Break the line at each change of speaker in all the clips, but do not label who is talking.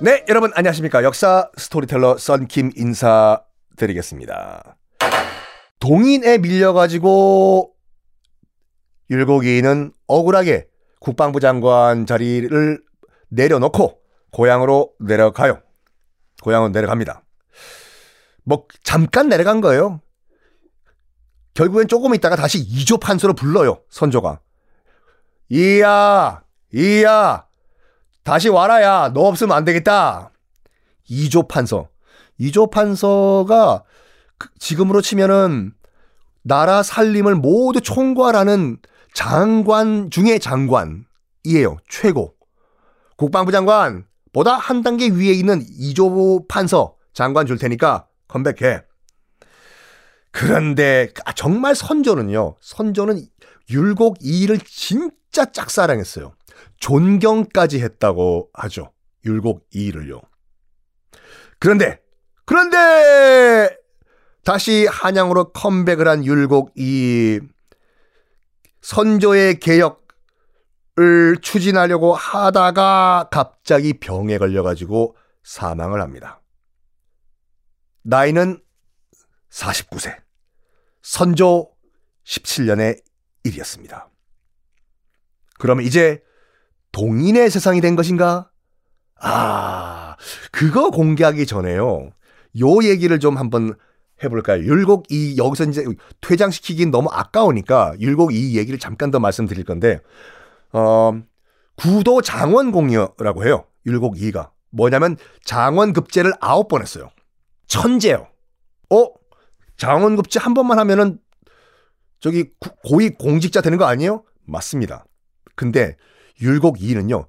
네, 여러분 안녕하십니까. 역사 스토리텔러 썬킴 인사드리겠습니다. 동인에 밀려가지고 율곡이는 억울하게 국방부 장관 자리를 내려놓고 고향으로 내려가요. 고향으로 내려갑니다. 뭐 잠깐 내려간 거예요. 결국엔 조금 있다가 다시 이조 판서로 불러요. 선조가. 이야, 이야, 다시 와라야. 너 없으면 안 되겠다. 이조 판서. 이조 판서가 그 지금으로 치면은 나라 살림을 모두 총괄하는 장관 중의 장관이에요. 최고. 국방부 장관 보다 한 단계 위에 있는 이조 판서 장관 줄 테니까 컴백해. 그런데 아, 정말 선조는요. 선조는 율곡 이를 진짜 짝사랑했어요. 존경까지 했다고 하죠. 율곡 이를요. 그런데 그런데 다시 한양으로 컴백을 한 율곡 이 선조의 개혁을 추진하려고 하다가 갑자기 병에 걸려가지고 사망을 합니다. 나이는 49세. 선조 17년의 일이었습니다. 그러면 이제 동인의 세상이 된 것인가? 아, 그거 공개하기 전에요. 요 얘기를 좀 한번 해볼까요? 율곡 이 여기서 이제 퇴장시키긴 너무 아까우니까 율곡 이 얘기를 잠깐 더 말씀드릴 건데 어 구도 장원공이라고 해요. 율곡 2가 뭐냐면 장원 급제를 아홉 번 했어요. 천재요. 어 장원 급제 한 번만 하면은 저기 고위 공직자 되는 거 아니에요? 맞습니다. 근데 율곡 2는요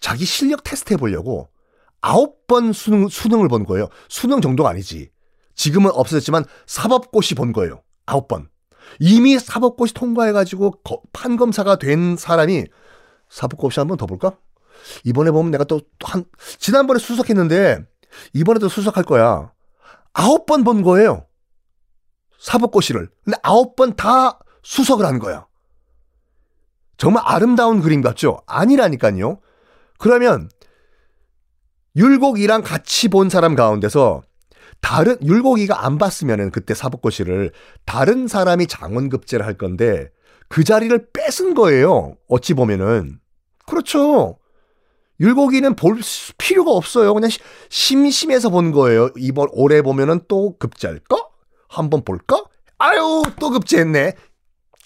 자기 실력 테스트 해보려고 아홉 번 수능, 수능을 본 거예요. 수능 정도가 아니지. 지금은 없어졌지만 사법고시 본 거예요. 아홉 번. 이미 사법고시 통과해가지고 판검사가 된 사람이 사법고시 한 번 더 볼까? 이번에 보면 내가 또 한, 지난번에 수석했는데 이번에도 수석할 거야. 아홉 번 본 거예요. 사법고시를. 근데 아홉 번 다 수석을 한 거야. 정말 아름다운 그림 같죠? 아니라니까요. 그러면 율곡이랑 같이 본 사람 가운데서 다른 율곡이가 안 봤으면은 그때 사법고시를 다른 사람이 장원급제를 할 건데 그 자리를 뺏은 거예요. 어찌 보면은 그렇죠. 율곡이는 볼 필요가 없어요. 그냥 심심해서 본 거예요. 이번 올해 보면은 또 급제할까? 한번 볼까? 아유 또 급제했네.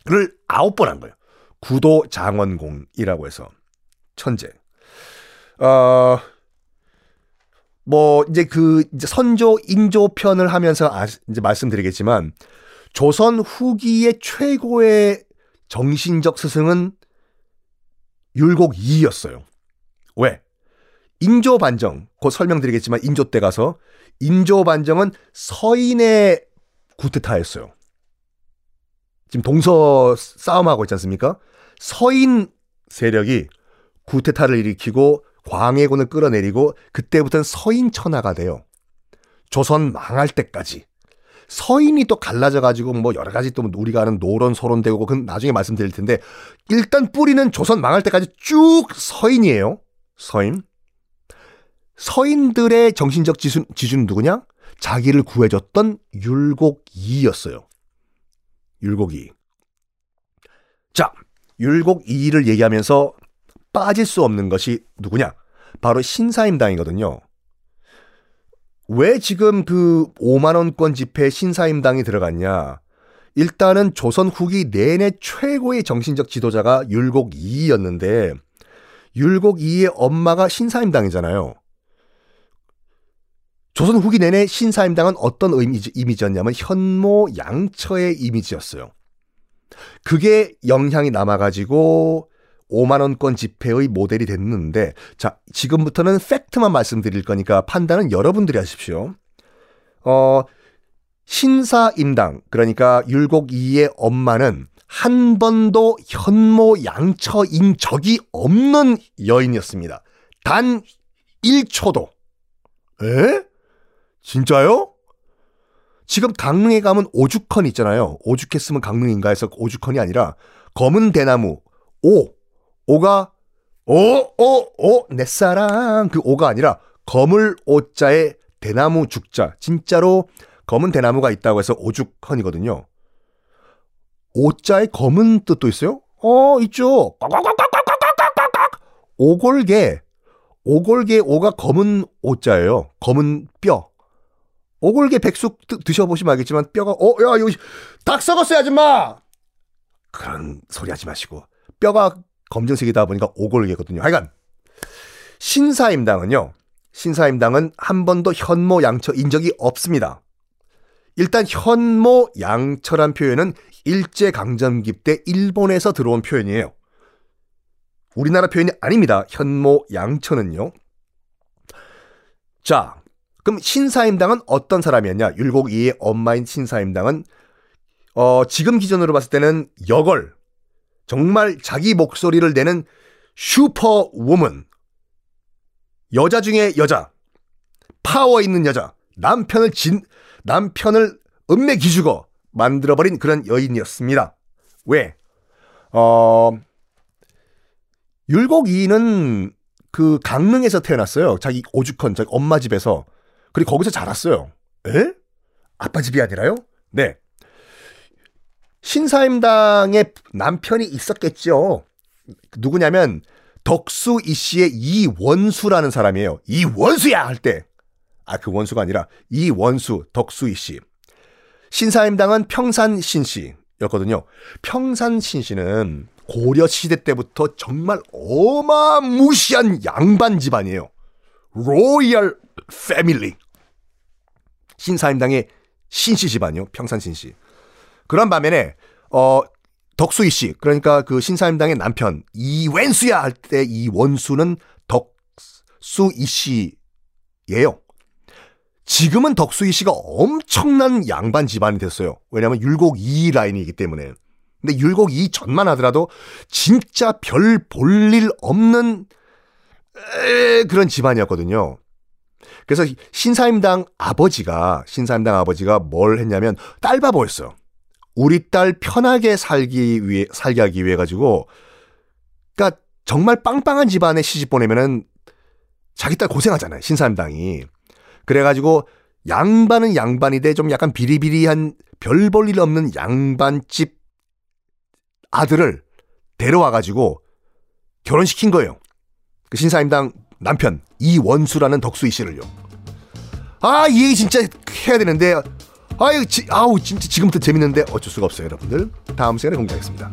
를 아홉 번 한 거예요. 구도 장원공이라고 해서 천재. 어. 뭐 이제 그 이제 선조 인조 편을 하면서 아, 이제 말씀드리겠지만 조선 후기의 최고의 정신적 스승은 율곡 2였어요. 왜? 인조 반정 곧 설명드리겠지만 인조 때 가서 인조 반정은 서인의 구테타였어요. 지금 동서 싸움하고 있지 않습니까? 서인 세력이 구테타를 일으키고 광해군을 끌어내리고 그때부터는 서인 천하가 돼요. 조선 망할 때까지. 서인이 또 갈라져 가지고 뭐 여러 가지 또 우리가 아는 노론 소론 되고 그건 나중에 말씀드릴 텐데 일단 뿌리는 조선 망할 때까지 쭉 서인이에요. 서인. 서인들의 정신적 지준, 지준 누구냐? 자기를 구해줬던 율곡이였어요. 율곡이. 자, 율곡이를 얘기하면서 빠질 수 없는 것이 누구냐? 바로 신사임당이거든요. 왜 지금 그 5만원권 집회에 신사임당이 들어갔냐? 일단은 조선 후기 내내 최고의 정신적 지도자가 율곡 2였는데, 율곡 2의 엄마가 신사임당이잖아요. 조선 후기 내내 신사임당은 어떤 이미지, 이미지였냐면 현모 양처의 이미지였어요. 그게 영향이 남아가지고 5만원권 지폐의 모델이 됐는데, 자, 지금부터는 팩트만 말씀드릴 거니까 판단은 여러분들이 하십시오. 어, 신사임당, 그러니까 율곡 2의 엄마는 한 번도 현모 양처인 적이 없는 여인이었습니다. 단 1초도. 에? 진짜요? 지금 강릉에 가면 오죽헌 있잖아요. 오죽했으면 강릉인가 해서 오죽헌이 아니라 검은 대나무, 오, 오가 오, 오, 오, 내 사랑. 그 오가 아니라 거물 오자에 대나무 죽자. 진짜로 검은 대나무가 있다고 해서 오죽헌이거든요. 오자에 검은 뜻도 있어요? 어, 있죠. 오골개. 오골개 오가 검은 오자예요. 검은 뼈. 오골개 백숙 드셔보시면 알겠지만 뼈가 어, 야, 이거 닭 썩었어요, 아줌마. 그런 소리 하지 마시고 뼈가 검정색이다 보니까 오골개거든요. 하여간 신사임당은요. 신사임당은 한 번도 현모 양처인 적이 없습니다. 일단 현모 양처란 표현은 일제강점기 때 일본에서 들어온 표현이에요. 우리나라 표현이 아닙니다. 현모 양처는요. 자, 그럼 신사임당은 어떤 사람이었냐? 율곡 이의 엄마인 신사임당은 어, 지금 기준으로 봤을 때는 여걸 정말 자기 목소리를 내는 슈퍼 우먼 여자 중에 여자 파워 있는 여자 남편을 진 남편을 은매 기주고 만들어버린 그런 여인이었습니다. 왜? 어, 율곡이는 그 강릉에서 태어났어요. 자기 오죽헌, 자기 엄마 집에서. 그리고 거기서 자랐어요. 에? 아빠 집이 아니라요? 네. 신사임당의 남편이 있었겠죠. 누구냐면 덕수 이 씨의 이원수라는 사람이에요. 이원수야 할 때. 아, 그 원수가 아니라 이원수, 덕수 이 씨. 신사임당은 평산 신 씨였거든요. 평산 신 씨는 고려 시대 때부터 정말 어마무시한 양반 집안이에요. 로이얼 패밀리. 신사임당의 신씨 집안이요. 평산 신씨. 그런 반면에 어 덕수이 씨 그러니까 그 신사임당의 남편 이wen수야 할 때 이원수는 덕수이 씨예요. 지금은 덕수이 씨가 엄청난 양반 집안이 됐어요. 왜냐하면 율곡 2 라인이기 때문에. 근데 율곡 2 전만 하더라도 진짜 별 볼 일 없는 그런 집안이었거든요. 그래서 신사임당 아버지가 신사임당 아버지가 뭘 했냐면 딸 바보였어요. 우리 딸 편하게 살기 위해 살게 하기 위해 가지고 그러니까 정말 빵빵한 집안에 시집 보내면은 자기 딸 고생하잖아요. 신사임당이. 그래 가지고 양반은 양반이돼 좀 약간 비리비리한 별 볼 일 없는 양반집 아들을 데려와 가지고 결혼시킨 거예요. 그 신사임당 남편 이원수라는 덕수이 씨를요. 아, 이 얘기 진짜 해야 되는데 아유, 지, 아우 진짜 지금부터 재밌는데 어쩔 수가 없어요, 여러분들. 다음 시간에 공개하겠습니다.